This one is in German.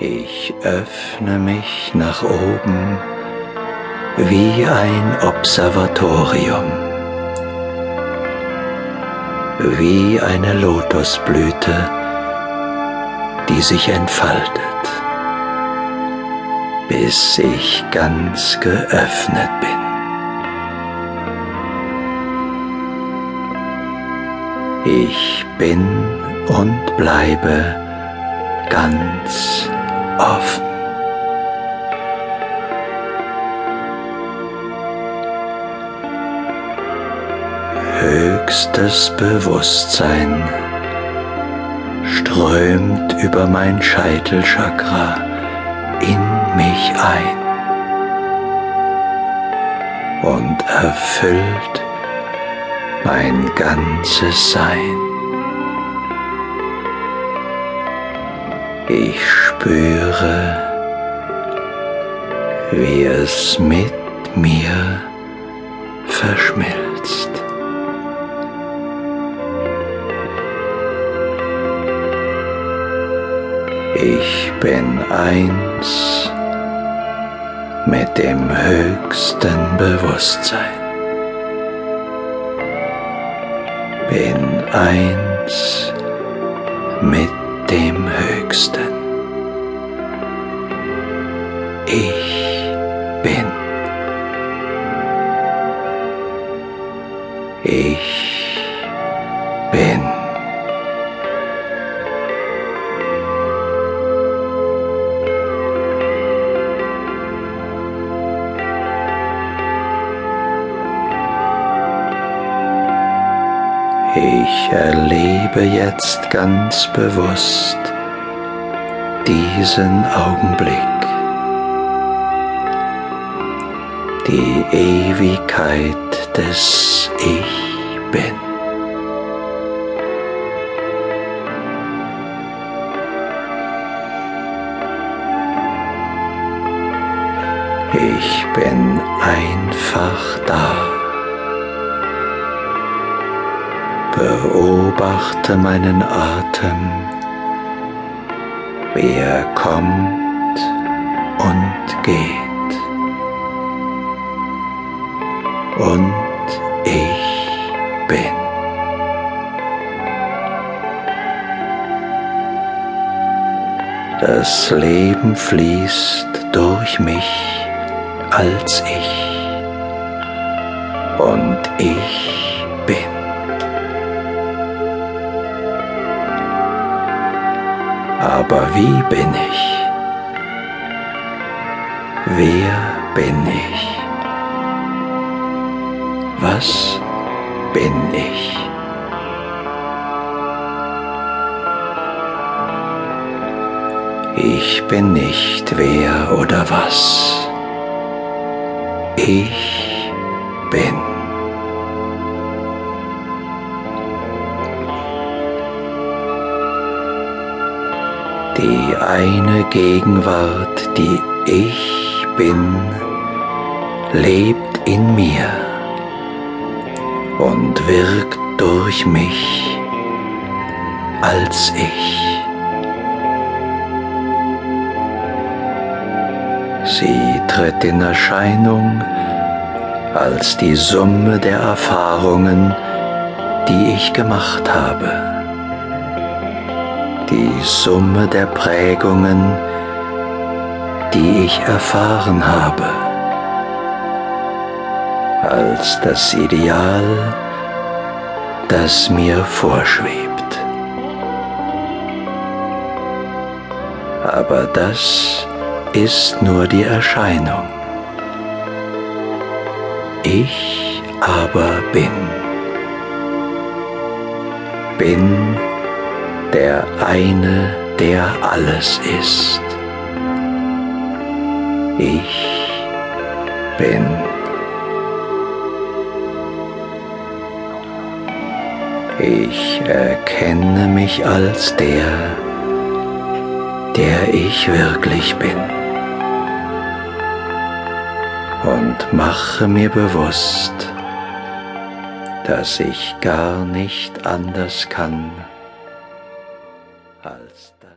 Ich öffne mich nach oben wie ein Observatorium, wie eine Lotusblüte, die sich entfaltet, bis ich ganz geöffnet bin. Ich bin und bleibe ganz offen. Höchstes Bewusstsein strömt über mein Scheitelchakra in mich ein und erfüllt mein ganzes Sein. Ich spüre, wie es mit mir verschmilzt. Ich bin eins mit dem höchsten Bewusstsein. Bin eins mit dem Höchsten. Ich bin. Ich Ich erlebe jetzt ganz bewusst diesen Augenblick, die Ewigkeit des Ich bin. Ich bin einfach da. Beobachte meinen Atem, wie er kommt und geht. Und ich bin. Das Leben fließt durch mich als ich. Und ich bin. Aber wie bin ich? Wer bin ich? Was bin ich? Ich bin nicht wer oder was. Ich bin. Die eine Gegenwart, die ich bin, lebt in mir und wirkt durch mich als ich. Sie tritt in Erscheinung als die Summe der Erfahrungen, die ich gemacht habe, die Summe der Prägungen, die ich erfahren habe, als das Ideal, das mir vorschwebt. Aber das ist nur die Erscheinung. Ich aber bin. Bin der eine, der alles ist. Ich bin. Ich erkenne mich als der, der ich wirklich bin. Und mache mir bewusst, dass ich gar nicht anders kann,